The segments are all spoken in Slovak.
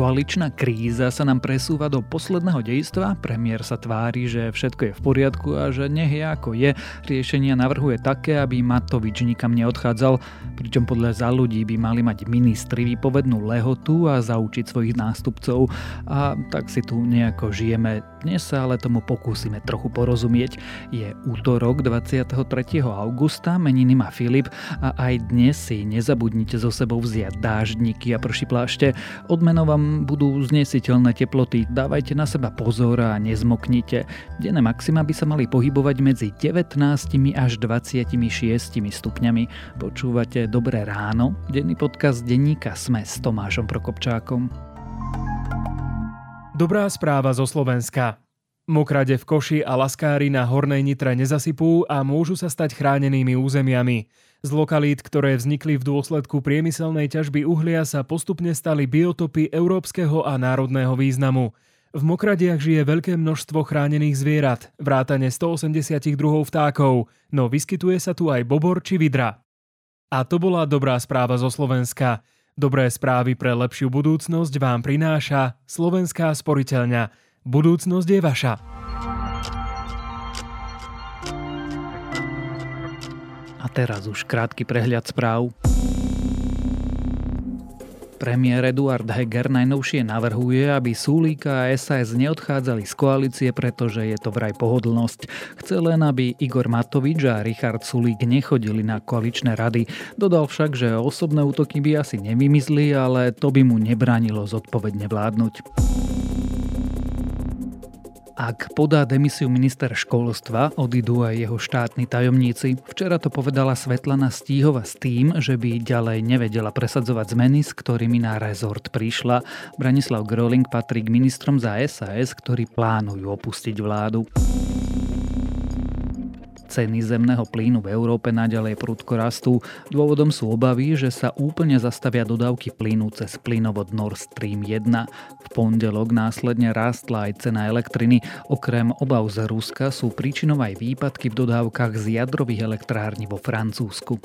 Koaličná kríza sa nám presúva do posledného dejstva, premiér sa tvári, že všetko je v poriadku a že nech je ako je, riešenia navrhuje také, aby Matovič nikam neodchádzal, pričom podľa za ľudí by mali mať ministri výpovednú lehotu a zaučiť svojich nástupcov a tak si tu nejako žijeme. Dnes sa ale tomu pokúsime trochu porozumieť. Je útorok 23. augusta, meniny má Filip a aj dnes si nezabudnite zo sebou vziať dáždníky a prší plášte. Odmenou vám budú znesiteľné teploty, dávajte na seba pozor a nezmoknite. Denné maxima by sa mali pohybovať medzi 19 až 26 stupňami. Počúvate Dobré ráno, denný podcast denníka Sme s Tomášom Prokopčákom. Dobrá správa zo Slovenska. Mokrade v Koši a Laskári na Hornej Nitre nezasypú a môžu sa stať chránenými územiami. Z lokalít, ktoré vznikli v dôsledku priemyselnej ťažby uhlia sa postupne stali biotopy európskeho a národného významu. V Mokradiach žije veľké množstvo chránených zvierat, vrátane 182 vtákov, no vyskytuje sa tu aj bobor či vidra. A to bola dobrá správa zo Slovenska. Dobré správy pre lepšiu budúcnosť vám prináša Slovenská sporiteľňa – Budúcnosť je vaša. A teraz už krátky prehľad správ. Premiér Eduard Heger najnovšie navrhuje, aby Sulíka a SAS neodchádzali z koalície, pretože je to vraj pohodlnosť. Chce len, aby Igor Matovič a Richard Sulík nechodili na koaličné rady. Dodal však, že osobné útoky by asi nevymizli, ale to by mu nebránilo zodpovedne vládnuť. Ak podá demisiu minister školstva, odídu aj jeho štátni tajomníci. Včera to povedala Svetlana Stíhova s tým, že by ďalej nevedela presadzovať zmeny, s ktorými na rezort prišla. Branislav Groling patrí k ministrom za SAS, ktorí plánujú opustiť vládu. Ceny zemného plynu v Európe naďalej prudko rastú. Dôvodom sú obavy, že sa úplne zastavia dodávky plynu cez plynovod Nord Stream 1. V pondelok následne rástla aj cena elektriny. Okrem obav z Ruska sú príčinou aj výpadky v dodávkach z jadrových elektrární vo Francúzsku.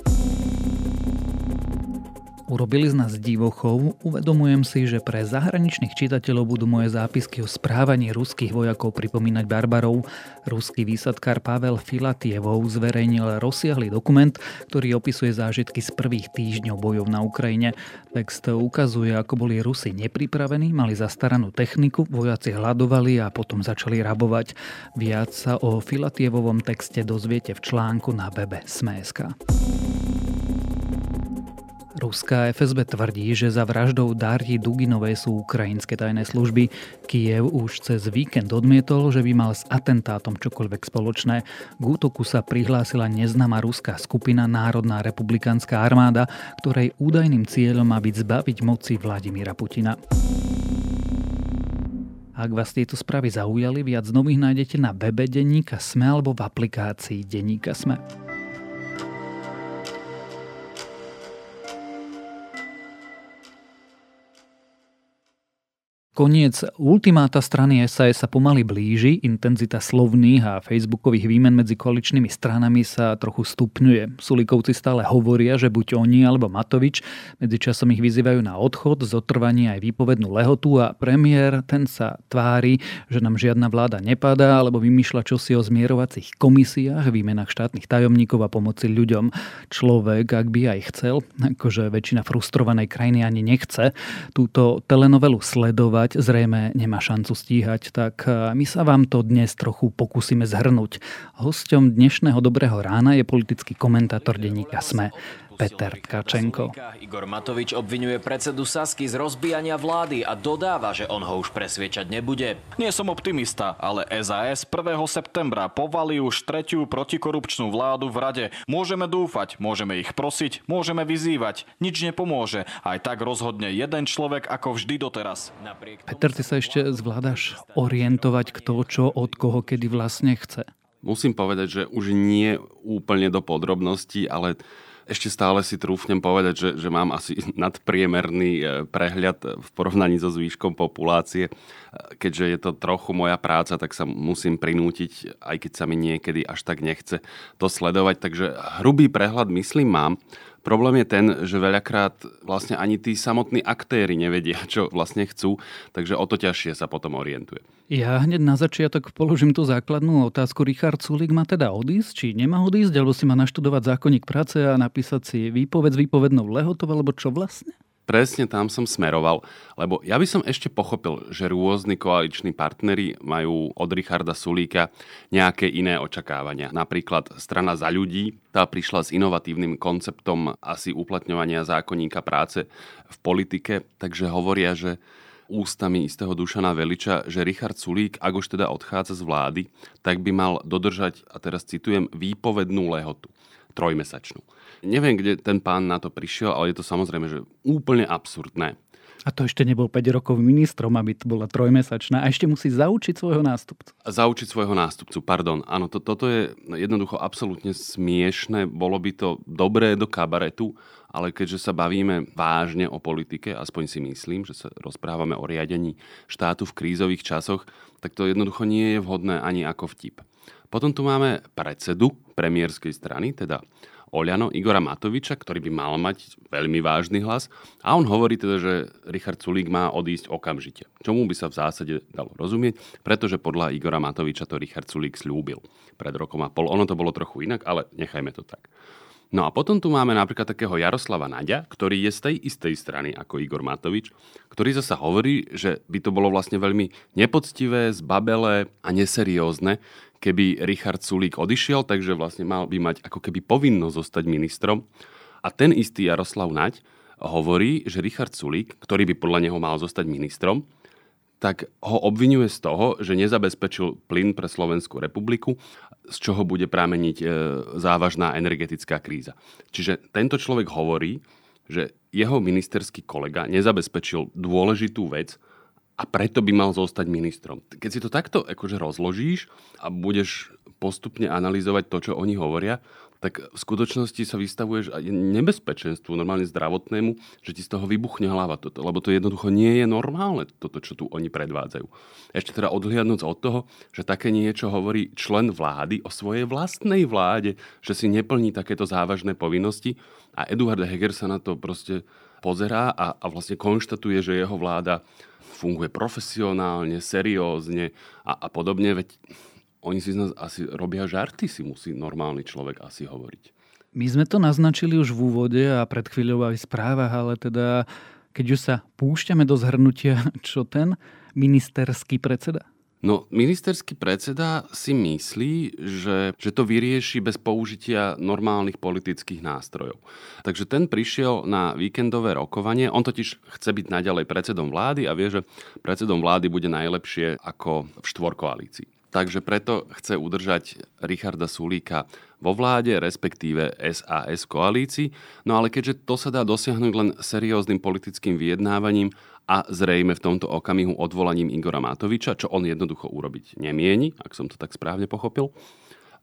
Urobili z nás divochov, uvedomujem si, že pre zahraničných čitateľov budú moje zápisky o správaní ruských vojakov pripomínať barbarov. Ruský výsadkár Pavel Filatievov zverejnil rozsiahly dokument, ktorý opisuje zážitky z prvých týždňov bojov na Ukrajine. Text ukazuje, ako boli Rusi nepripravení, mali zastaranú techniku, vojaci hľadovali a potom začali rabovať. Viac sa o Filatievovom texte dozviete v článku na webe Sme.sk. Ruská FSB tvrdí, že za vraždou Darji Duginovej sú ukrajinské tajné služby. Kiev už cez víkend odmietol, že by mal s atentátom čokoľvek spoločné. K útoku sa prihlásila neznáma ruská skupina Národná republikánska armáda, ktorej údajným cieľom má byť zbaviť moci Vladimíra Putina. Ak vás tieto správy zaujali, viac nových nájdete na webe Denníka Sme alebo v aplikácii Denníka Sme. Koniec ultimáta strany SAS sa pomaly blíži, intenzita slovných a facebookových výmen medzi koaličnými stranami sa trochu stupňuje. Sulikovci stále hovoria, že buď oni alebo Matovič, medzičasom ich vyzývajú na odchod, zotrvanie aj výpovednú lehotu a premiér ten sa tvári, že nám žiadna vláda nepadá alebo vymýšľa čosi o zmierovacích komisiách, výmenách štátnych tajomníkov a pomoci ľuďom. Človek, ak by aj chcel, akože väčšina frustrovanej krajiny ani nechce, túto telenovelu sledovať, stíhať, zrejme nemá šancu stíhať, tak e, my sa vám to dnes trochu pokúsime zhrnúť. Hosťom dnešného Dobrého rána je politický komentátor denníka SME. Peter Tkačenko. Igor Matovič obvinuje predsedu Sasky z rozbijania vlády a dodáva, že on ho už presviečať nebude. Nie som optimista, ale SAS 1. septembra povalí už tretiu protikorupčnú vládu v rade. Môžeme dúfať, môžeme ich prosiť, môžeme vyzývať. Nič nepomôže. Aj tak rozhodne jeden človek ako vždy doteraz. Peter, ty sa ešte zvládaš orientovať kto čo od koho kedy vlastne chce. Musím povedať, že už nie úplne do podrobností, ale ešte stále si trúfnem povedať, že, že mám asi nadpriemerný e, prehľad v porovnaní so zvýškom populácie. E, keďže je to trochu moja práca, tak sa musím prinútiť, aj keď sa mi niekedy až tak nechce to sledovať. Takže hrubý prehľad, myslím, mám. Problém je ten, že veľakrát vlastne ani tí samotní aktéry nevedia, čo vlastne chcú, takže o to ťažšie sa potom orientuje. Ja hneď na začiatok položím tú základnú otázku. Richard Sulik má teda odísť, či nemá odísť, alebo si má naštudovať zákonník práce a napísať si výpoveď s výpovednou lehotou, alebo čo vlastne? Presne tam som smeroval, lebo ja by som ešte pochopil, že rôzni koaliční partnery majú od Richarda Sulíka nejaké iné očakávania. Napríklad strana za ľudí, tá prišla s inovatívnym konceptom asi uplatňovania zákonníka práce v politike, takže hovoria, že ústami istého Dušana Veliča, že Richard Sulík, ak už teda odchádza z vlády, tak by mal dodržať, a teraz citujem, výpovednú lehotu, trojmesačnú. Neviem, kde ten pán na to prišiel, ale je to samozrejme, že úplne absurdné. A to ešte nebol 5 rokov ministrom, aby to bola trojmesačná. A ešte musí zaučiť svojho nástupcu. Zaučiť svojho nástupcu, pardon. Áno, to, toto je jednoducho absolútne smiešne. Bolo by to dobré do kabaretu, ale keďže sa bavíme vážne o politike, aspoň si myslím, že sa rozprávame o riadení štátu v krízových časoch, tak to jednoducho nie je vhodné ani ako vtip. Potom tu máme predsedu premiérskej strany, teda Oľano Igora Matoviča, ktorý by mal mať veľmi vážny hlas. A on hovorí teda, že Richard Sulík má odísť okamžite. Čomu by sa v zásade dalo rozumieť, pretože podľa Igora Matoviča to Richard Sulík slúbil pred rokom a pol. Ono to bolo trochu inak, ale nechajme to tak. No a potom tu máme napríklad takého Jaroslava Naďa, ktorý je z tej istej strany ako Igor Matovič, ktorý zasa hovorí, že by to bolo vlastne veľmi nepoctivé, zbabelé a neseriózne, keby Richard Sulík odišiel, takže vlastne mal by mať ako keby povinnosť zostať ministrom. A ten istý Jaroslav Naď hovorí, že Richard Sulík, ktorý by podľa neho mal zostať ministrom, tak ho obvinuje z toho, že nezabezpečil plyn pre Slovenskú republiku, z čoho bude prameniť e, závažná energetická kríza. Čiže tento človek hovorí, že jeho ministerský kolega nezabezpečil dôležitú vec, a preto by mal zostať ministrom. Keď si to takto akože rozložíš a budeš postupne analyzovať to, čo oni hovoria, tak v skutočnosti sa vystavuješ nebezpečenstvu normálne zdravotnému, že ti z toho vybuchne hlava toto, lebo to jednoducho nie je normálne, toto, čo tu oni predvádzajú. Ešte teda odhliadnúť od toho, že také niečo hovorí člen vlády o svojej vlastnej vláde, že si neplní takéto závažné povinnosti a Eduard Heger sa na to proste pozerá a, a vlastne konštatuje, že jeho vláda funguje profesionálne, seriózne a, a podobne, veď oni si z nás asi robia žarty, si musí normálny človek asi hovoriť. My sme to naznačili už v úvode a pred chvíľou aj v správach, ale teda keď už sa púšťame do zhrnutia, čo ten ministerský predseda? No, ministerský predseda si myslí, že, že to vyrieši bez použitia normálnych politických nástrojov. Takže ten prišiel na víkendové rokovanie, on totiž chce byť naďalej predsedom vlády a vie, že predsedom vlády bude najlepšie ako v štvorkoalícii. Takže preto chce udržať Richarda Sulíka vo vláde, respektíve SAS koalícii. No ale keďže to sa dá dosiahnuť len serióznym politickým vyjednávaním a zrejme v tomto okamihu odvolaním Igora Matoviča, čo on jednoducho urobiť nemieni, ak som to tak správne pochopil,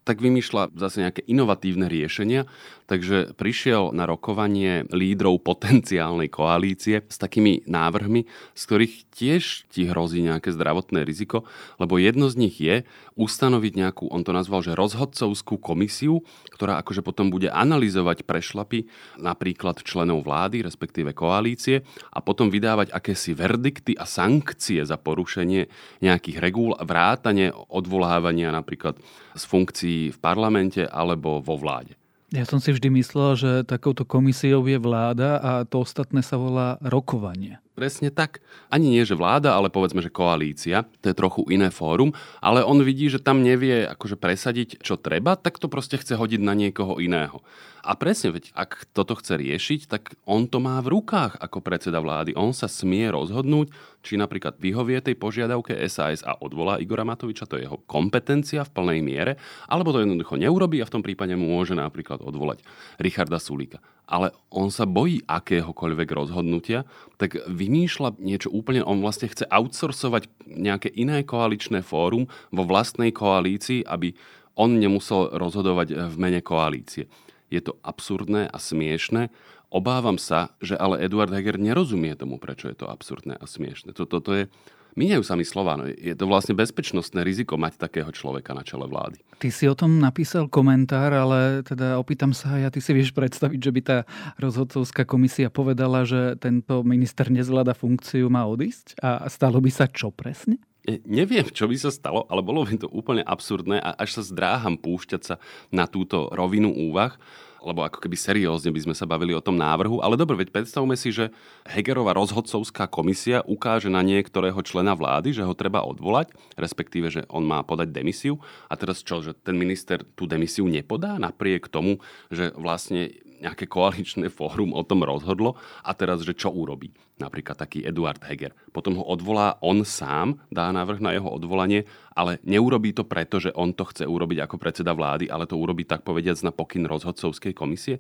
tak vymýšľa zase nejaké inovatívne riešenia. Takže prišiel na rokovanie lídrov potenciálnej koalície s takými návrhmi, z ktorých tiež ti hrozí nejaké zdravotné riziko, lebo jedno z nich je ustanoviť nejakú, on to nazval, že rozhodcovskú komisiu, ktorá akože potom bude analyzovať prešlapy napríklad členov vlády, respektíve koalície a potom vydávať akési verdikty a sankcie za porušenie nejakých regúl, vrátane odvolávania napríklad z funkcií v parlamente alebo vo vláde. Ja som si vždy myslel, že takouto komisiou je vláda a to ostatné sa volá rokovanie. Presne tak. Ani nie, že vláda, ale povedzme, že koalícia. To je trochu iné fórum, ale on vidí, že tam nevie akože presadiť, čo treba, tak to proste chce hodiť na niekoho iného. A presne, veď ak toto chce riešiť, tak on to má v rukách ako predseda vlády. On sa smie rozhodnúť, či napríklad vyhovie tej požiadavke SAS a odvolá Igora Matoviča, to je jeho kompetencia v plnej miere, alebo to jednoducho neurobí a v tom prípade môže napríklad odvolať Richarda Sulíka. Ale on sa bojí akéhokoľvek rozhodnutia, tak vymýšľa niečo úplne, on vlastne chce outsourcovať nejaké iné koaličné fórum vo vlastnej koalícii, aby on nemusel rozhodovať v mene koalície. Je to absurdné a smiešné. Obávam sa, že ale Eduard Heger nerozumie tomu, prečo je to absurdné a smiešné. Toto to je Míňajú sa mi slova. No je to vlastne bezpečnostné riziko mať takého človeka na čele vlády. Ty si o tom napísal komentár, ale teda opýtam sa, ja ty si vieš predstaviť, že by tá rozhodcovská komisia povedala, že tento minister nezvláda funkciu, má odísť? A stalo by sa čo presne? Neviem, čo by sa stalo, ale bolo by to úplne absurdné a až sa zdráham púšťať sa na túto rovinu úvah, lebo ako keby seriózne by sme sa bavili o tom návrhu. Ale dobre, veď predstavme si, že Hegerová rozhodcovská komisia ukáže na niektorého člena vlády, že ho treba odvolať, respektíve, že on má podať demisiu. A teraz čo, že ten minister tú demisiu nepodá napriek tomu, že vlastne nejaké koaličné fórum o tom rozhodlo a teraz, že čo urobí. Napríklad taký Eduard Heger. Potom ho odvolá on sám, dá návrh na jeho odvolanie, ale neurobí to preto, že on to chce urobiť ako predseda vlády, ale to urobí tak povediac na pokyn rozhodcovskej komisie.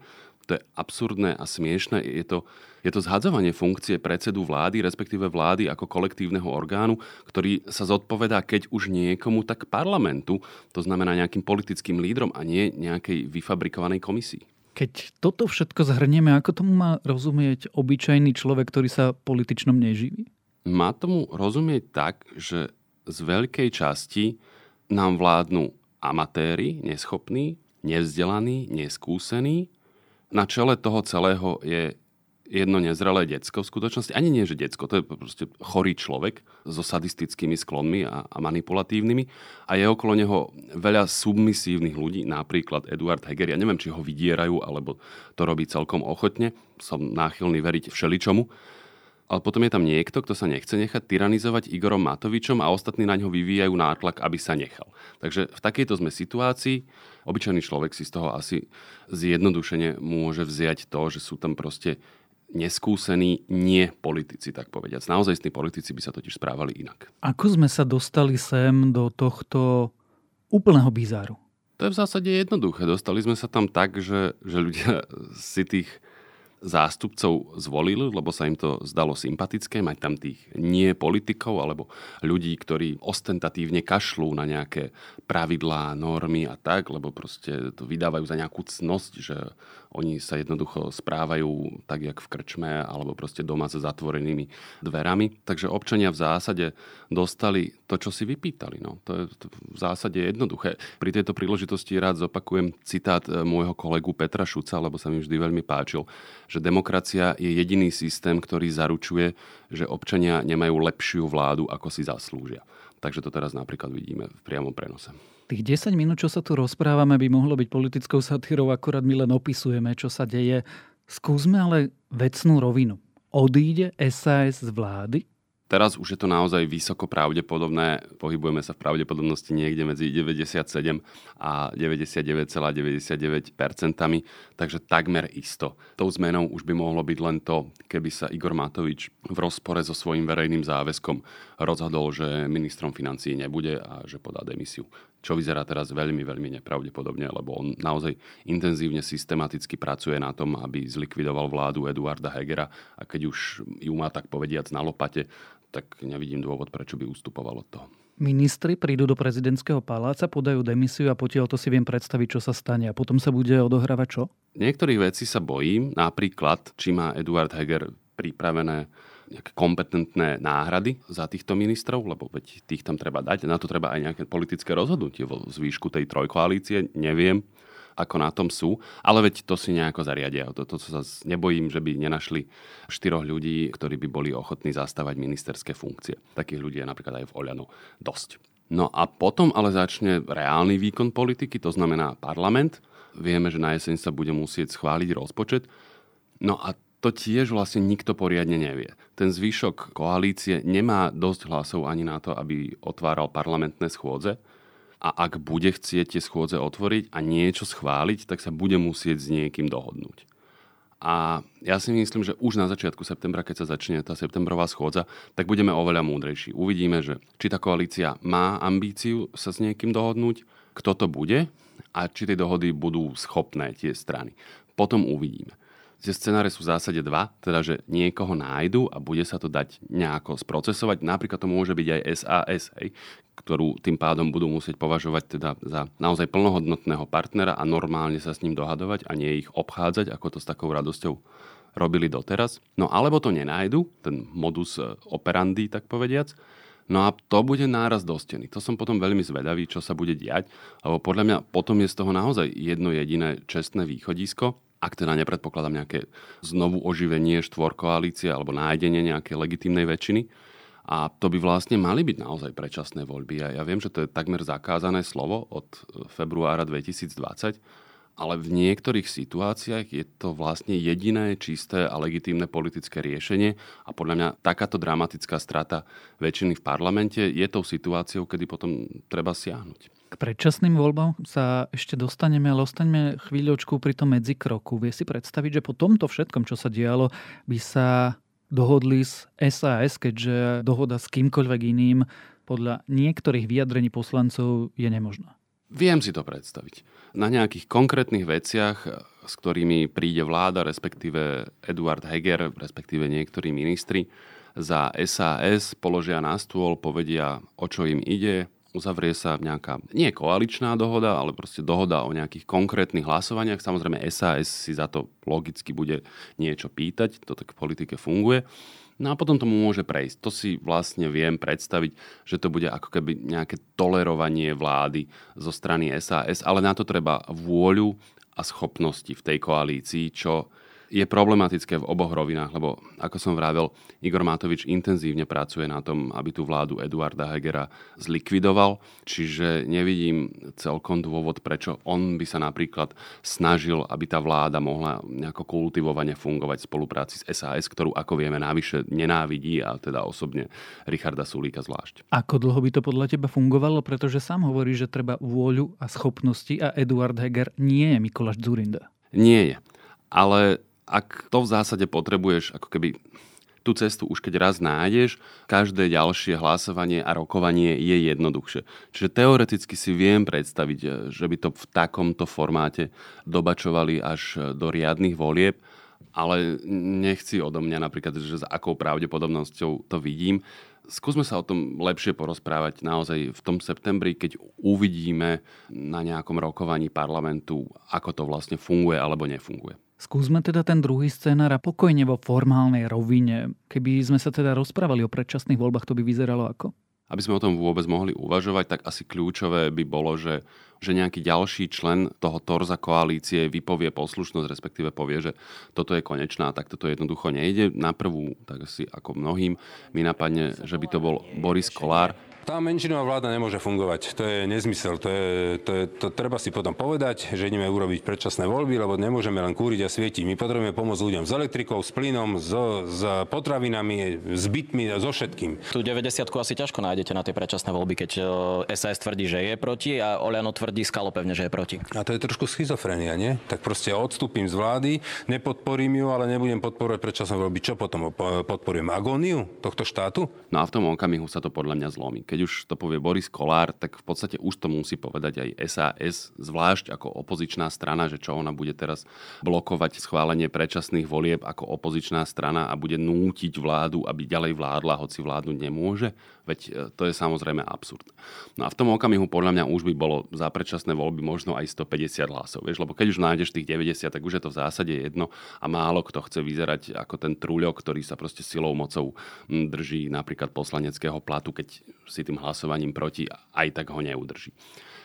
To je absurdné a smiešné. Je to, je to zhadzovanie funkcie predsedu vlády, respektíve vlády ako kolektívneho orgánu, ktorý sa zodpovedá, keď už niekomu, tak parlamentu, to znamená nejakým politickým lídrom a nie nejakej vyfabrikovanej komisii. Keď toto všetko zhrnieme, ako tomu má rozumieť obyčajný človek, ktorý sa političnom neživí? Má tomu rozumieť tak, že z veľkej časti nám vládnu amatéri, neschopní, nevzdelaní, neskúsení. Na čele toho celého je jedno nezrelé decko v skutočnosti, ani nie, že decko, to je proste chorý človek so sadistickými sklonmi a, a manipulatívnymi a je okolo neho veľa submisívnych ľudí, napríklad Eduard Heger. Ja neviem, či ho vydierajú, alebo to robí celkom ochotne. Som náchylný veriť všeličomu ale potom je tam niekto, kto sa nechce nechať tyranizovať Igorom Matovičom a ostatní na ňo vyvíjajú nátlak, aby sa nechal. Takže v takejto sme situácii. Obyčajný človek si z toho asi zjednodušene môže vziať to, že sú tam proste neskúsení nie politici, tak povediať. Naozaj politici by sa totiž správali inak. Ako sme sa dostali sem do tohto úplného bizáru? To je v zásade jednoduché. Dostali sme sa tam tak, že, že ľudia si tých zástupcov zvolili, lebo sa im to zdalo sympatické, mať tam tých nie politikov alebo ľudí, ktorí ostentatívne kašľú na nejaké pravidlá, normy a tak, lebo proste to vydávajú za nejakú cnosť, že oni sa jednoducho správajú tak, jak v krčme alebo proste doma so zatvorenými dverami. Takže občania v zásade dostali to, čo si vypýtali. No. To je v zásade jednoduché. Pri tejto príležitosti rád zopakujem citát e, môjho kolegu Petra Šuca, lebo sa mi vždy veľmi páčil, že demokracia je jediný systém, ktorý zaručuje, že občania nemajú lepšiu vládu, ako si zaslúžia. Takže to teraz napríklad vidíme v priamom prenose. Tých 10 minút, čo sa tu rozprávame, by mohlo byť politickou satírou, akorát my len opisujeme, čo sa deje. Skúsme ale vecnú rovinu. Odíde SAS z vlády? Teraz už je to naozaj vysoko pravdepodobné. Pohybujeme sa v pravdepodobnosti niekde medzi 97 a 99,99%, takže takmer isto. Tou zmenou už by mohlo byť len to, keby sa Igor Matovič v rozpore so svojím verejným záväzkom rozhodol, že ministrom financí nebude a že podá demisiu čo vyzerá teraz veľmi, veľmi nepravdepodobne, lebo on naozaj intenzívne, systematicky pracuje na tom, aby zlikvidoval vládu Eduarda Hegera a keď už ju má tak povediac na lopate, tak nevidím dôvod, prečo by ustupoval od toho. Ministri prídu do prezidentského paláca, podajú demisiu a potiaľ to si viem predstaviť, čo sa stane. A potom sa bude odohrávať čo? Niektorých vecí sa bojím. Napríklad, či má Eduard Heger pripravené nejaké kompetentné náhrady za týchto ministrov, lebo veď tých tam treba dať. Na to treba aj nejaké politické rozhodnutie vo zvýšku tej trojkoalície. Neviem, ako na tom sú, ale veď to si nejako zariadia. To, to sa nebojím, že by nenašli štyroch ľudí, ktorí by boli ochotní zastávať ministerské funkcie. Takých ľudí je napríklad aj v Oľano dosť. No a potom ale začne reálny výkon politiky, to znamená parlament. Vieme, že na jeseň sa bude musieť schváliť rozpočet. No a to tiež vlastne nikto poriadne nevie. Ten zvyšok koalície nemá dosť hlasov ani na to, aby otváral parlamentné schôdze a ak bude chcieť tie schôdze otvoriť a niečo schváliť, tak sa bude musieť s niekým dohodnúť. A ja si myslím, že už na začiatku septembra, keď sa začne tá septembrová schôdza, tak budeme oveľa múdrejší. Uvidíme, že či tá koalícia má ambíciu sa s niekým dohodnúť, kto to bude a či tie dohody budú schopné tie strany. Potom uvidíme. Tie scenáre sú v zásade dva, teda že niekoho nájdu a bude sa to dať nejako sprocesovať. Napríklad to môže byť aj SAS, hej, ktorú tým pádom budú musieť považovať teda za naozaj plnohodnotného partnera a normálne sa s ním dohadovať a nie ich obchádzať, ako to s takou radosťou robili doteraz. No alebo to nenájdu, ten modus operandi, tak povediac, No a to bude náraz do steny. To som potom veľmi zvedavý, čo sa bude diať, lebo podľa mňa potom je z toho naozaj jedno jediné čestné východisko, ak teda nepredpokladám nejaké znovu oživenie štvorkoalície alebo nájdenie nejakej legitimnej väčšiny. A to by vlastne mali byť naozaj predčasné voľby. A ja viem, že to je takmer zakázané slovo od februára 2020, ale v niektorých situáciách je to vlastne jediné čisté a legitímne politické riešenie a podľa mňa takáto dramatická strata väčšiny v parlamente je tou situáciou, kedy potom treba siahnuť. K predčasným voľbám sa ešte dostaneme, ale ostaňme chvíľočku pri tom medzikroku. Vie si predstaviť, že po tomto všetkom, čo sa dialo, by sa dohodli s SAS, keďže dohoda s kýmkoľvek iným podľa niektorých vyjadrení poslancov je nemožná. Viem si to predstaviť. Na nejakých konkrétnych veciach, s ktorými príde vláda, respektíve Eduard Heger, respektíve niektorí ministri, za SAS položia na stôl, povedia, o čo im ide, uzavrie sa nejaká, nie koaličná dohoda, ale proste dohoda o nejakých konkrétnych hlasovaniach. Samozrejme SAS si za to logicky bude niečo pýtať, to tak v politike funguje. No a potom tomu môže prejsť. To si vlastne viem predstaviť, že to bude ako keby nejaké tolerovanie vlády zo strany SAS, ale na to treba vôľu a schopnosti v tej koalícii, čo je problematické v oboch rovinách, lebo ako som vravel, Igor Matovič intenzívne pracuje na tom, aby tú vládu Eduarda Hegera zlikvidoval, čiže nevidím celkom dôvod, prečo on by sa napríklad snažil, aby tá vláda mohla nejako kultivovane fungovať v spolupráci s SAS, ktorú ako vieme navyše nenávidí a teda osobne Richarda Sulíka zvlášť. Ako dlho by to podľa teba fungovalo, pretože sám hovorí, že treba vôľu a schopnosti a Eduard Heger nie je Mikuláš Zurinda. Nie je. Ale ak to v zásade potrebuješ ako keby tú cestu už keď raz nájdeš, každé ďalšie hlasovanie a rokovanie je jednoduchšie. Čiže teoreticky si viem predstaviť, že by to v takomto formáte dobačovali až do riadnych volieb, ale nechci odo mňa napríklad, že s akou pravdepodobnosťou to vidím. Skúsme sa o tom lepšie porozprávať naozaj v tom septembri, keď uvidíme na nejakom rokovaní parlamentu, ako to vlastne funguje alebo nefunguje. Skúsme teda ten druhý scénar a pokojne vo formálnej rovine. Keby sme sa teda rozprávali o predčasných voľbách, to by vyzeralo ako? Aby sme o tom vôbec mohli uvažovať, tak asi kľúčové by bolo, že, že nejaký ďalší člen toho torza koalície vypovie poslušnosť, respektíve povie, že toto je konečná, tak toto jednoducho nejde. Na prvú, tak asi ako mnohým, mi napadne, že by to bol Boris Kolár, tá menšinová vláda nemôže fungovať. To je nezmysel. To, je, to, je, to treba si potom povedať, že ideme urobiť predčasné voľby, lebo nemôžeme len kúriť a svietiť. My potrebujeme pomôcť ľuďom s elektrikou, s plynom, so, s potravinami, s bytmi, so všetkým. Tu 90 asi ťažko nájdete na tie predčasné voľby, keď SAS tvrdí, že je proti a Oliano tvrdí skalo pevne, že je proti. A to je trošku schizofrenia, nie? Tak proste odstúpim z vlády, nepodporím ju, ale nebudem podporovať predčasné voľby. Čo potom? Podporujem agóniu tohto štátu? No a v tom okamihu sa to podľa mňa zlomí keď už to povie Boris Kolár, tak v podstate už to musí povedať aj SAS, zvlášť ako opozičná strana, že čo ona bude teraz blokovať schválenie predčasných volieb ako opozičná strana a bude nútiť vládu, aby ďalej vládla, hoci vládu nemôže. Veď e, to je samozrejme absurd. No a v tom okamihu podľa mňa už by bolo za predčasné voľby možno aj 150 hlasov. Vieš, lebo keď už nájdeš tých 90, tak už je to v zásade jedno a málo kto chce vyzerať ako ten truľok, ktorý sa proste silou mocou drží napríklad poslaneckého platu, keď si tým hlasovaním proti, aj tak ho neudrží.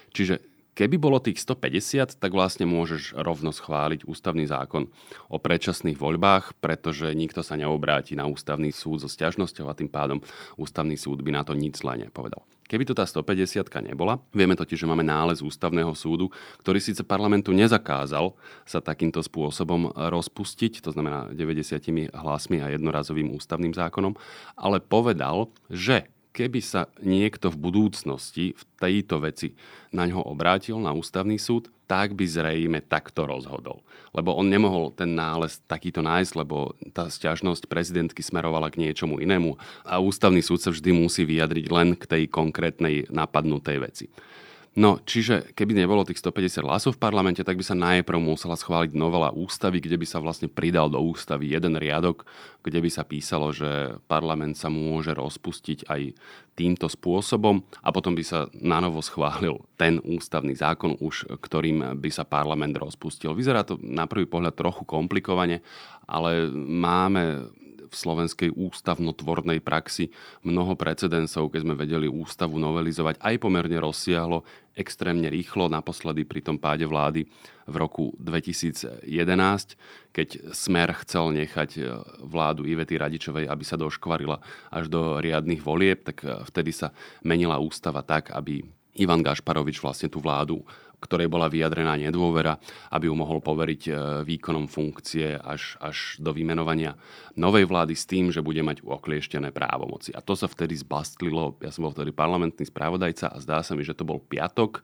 Čiže keby bolo tých 150, tak vlastne môžeš rovno schváliť ústavný zákon o predčasných voľbách, pretože nikto sa neobráti na ústavný súd so stiažnosťou a tým pádom ústavný súd by na to nič zle nepovedal. Keby to tá 150 nebola, vieme totiž, že máme nález ústavného súdu, ktorý síce parlamentu nezakázal sa takýmto spôsobom rozpustiť, to znamená 90 hlasmi a jednorazovým ústavným zákonom, ale povedal, že keby sa niekto v budúcnosti v tejto veci na ňo obrátil, na ústavný súd, tak by zrejme takto rozhodol. Lebo on nemohol ten nález takýto nájsť, lebo tá sťažnosť prezidentky smerovala k niečomu inému a ústavný súd sa vždy musí vyjadriť len k tej konkrétnej napadnutej veci. No, čiže keby nebolo tých 150 hlasov v parlamente, tak by sa najprv musela schváliť novela ústavy, kde by sa vlastne pridal do ústavy jeden riadok, kde by sa písalo, že parlament sa môže rozpustiť aj týmto spôsobom a potom by sa na novo schválil ten ústavný zákon už, ktorým by sa parlament rozpustil. Vyzerá to na prvý pohľad trochu komplikovane, ale máme v slovenskej ústavnotvornej praxi mnoho precedensov, keď sme vedeli ústavu novelizovať aj pomerne rozsiahlo, extrémne rýchlo, naposledy pri tom páde vlády v roku 2011, keď Smer chcel nechať e, vládu Ivety Radičovej, aby sa doškvarila až do riadnych volieb, tak e, vtedy sa menila ústava tak, aby Ivan Gašparovič vlastne tú vládu ktorej bola vyjadrená nedôvera, aby ju mohol poveriť e, výkonom funkcie až, až do vymenovania novej vlády s tým, že bude mať oklieštené právomoci. A to sa vtedy zbastlilo, ja som bol vtedy parlamentný správodajca a zdá sa mi, že to bol piatok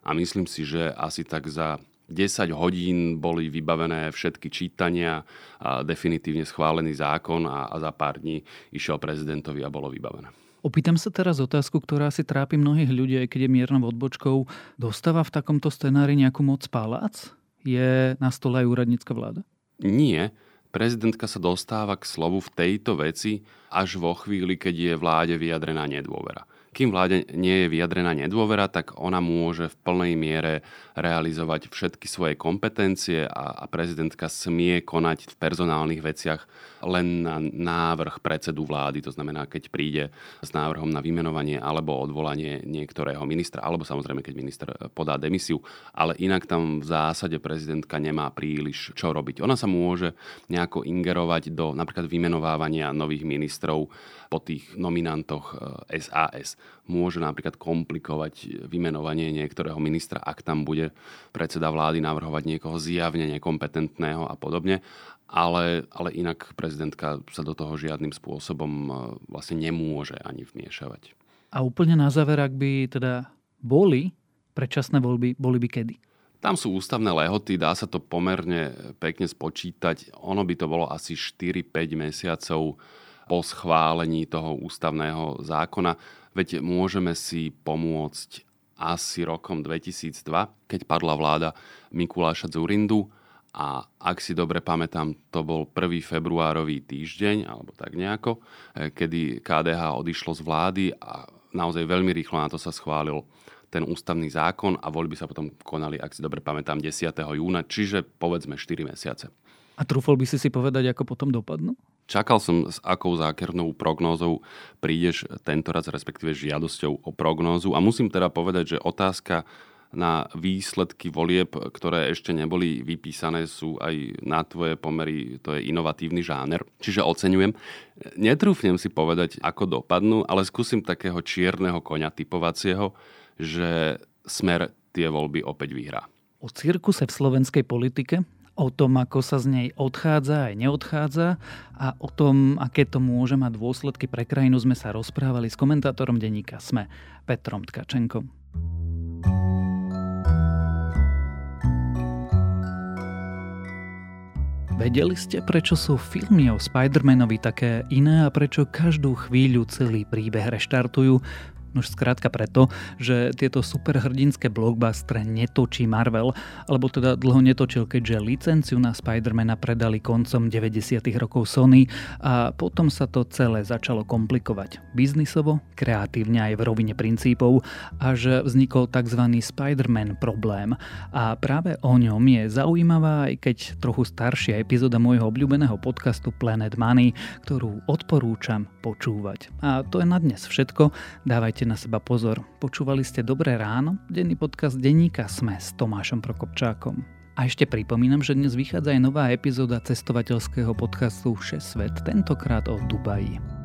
a myslím si, že asi tak za 10 hodín boli vybavené všetky čítania a definitívne schválený zákon a, a za pár dní išiel prezidentovi a bolo vybavené. Opýtam sa teraz otázku, ktorá si trápi mnohých ľudí, aj keď je miernou odbočkou. Dostáva v takomto scenári nejakú moc palác? Je na stole aj úradnícka vláda? Nie. Prezidentka sa dostáva k slovu v tejto veci až vo chvíli, keď je vláde vyjadrená nedôvera. Kým vláde nie je vyjadrená nedôvera, tak ona môže v plnej miere realizovať všetky svoje kompetencie a, a prezidentka smie konať v personálnych veciach len na návrh predsedu vlády. To znamená, keď príde s návrhom na vymenovanie alebo odvolanie niektorého ministra, alebo samozrejme, keď minister podá demisiu. Ale inak tam v zásade prezidentka nemá príliš čo robiť. Ona sa môže nejako ingerovať do napríklad vymenovávania nových ministrov po tých nominantoch SAS. E, Môže napríklad komplikovať vymenovanie niektorého ministra, ak tam bude predseda vlády navrhovať niekoho zjavne nekompetentného a podobne. Ale, ale inak prezidentka sa do toho žiadnym spôsobom e, vlastne nemôže ani vmiešavať. A úplne na záver, ak by teda boli predčasné voľby, boli by kedy? Tam sú ústavné lehoty, dá sa to pomerne pekne spočítať. Ono by to bolo asi 4-5 mesiacov po schválení toho ústavného zákona. Veď môžeme si pomôcť asi rokom 2002, keď padla vláda Mikuláša Zurindu a ak si dobre pamätám, to bol 1. februárový týždeň, alebo tak nejako, eh, kedy KDH odišlo z vlády a naozaj veľmi rýchlo na to sa schválil ten ústavný zákon a voľby sa potom konali, ak si dobre pamätám, 10. júna, čiže povedzme 4 mesiace. A trúfol by si si povedať, ako potom dopadnú? Čakal som, s akou zákernou prognózou prídeš tento raz, respektíve žiadosťou o prognózu. A musím teda povedať, že otázka na výsledky volieb, ktoré ešte neboli vypísané, sú aj na tvoje pomery, to je inovatívny žáner. Čiže oceňujem. Netrúfnem si povedať, ako dopadnú, ale skúsim takého čierneho koňa typovacieho, že smer tie voľby opäť vyhrá. O cirkuse v slovenskej politike o tom, ako sa z nej odchádza aj neodchádza a o tom, aké to môže mať dôsledky pre krajinu, sme sa rozprávali s komentátorom denníka SME, Petrom Tkačenkom. Vedeli ste, prečo sú filmy o Spider-Manovi také iné a prečo každú chvíľu celý príbeh reštartujú? Už skrátka preto, že tieto superhrdinské blockbustre netočí Marvel, alebo teda dlho netočil, keďže licenciu na Spidermana predali koncom 90. rokov Sony a potom sa to celé začalo komplikovať. Biznisovo, kreatívne aj v rovine princípov, až vznikol tzv. Spider-Man problém. A práve o ňom je zaujímavá, aj keď trochu staršia epizóda môjho obľúbeného podcastu Planet Money, ktorú odporúčam počúvať. A to je na dnes všetko. Dávajte dajte na seba pozor. Počúvali ste Dobré ráno, denný podcast denníka Sme s Tomášom Prokopčákom. A ešte pripomínam, že dnes vychádza aj nová epizóda cestovateľského podcastu 6 svet, tentokrát o Dubaji.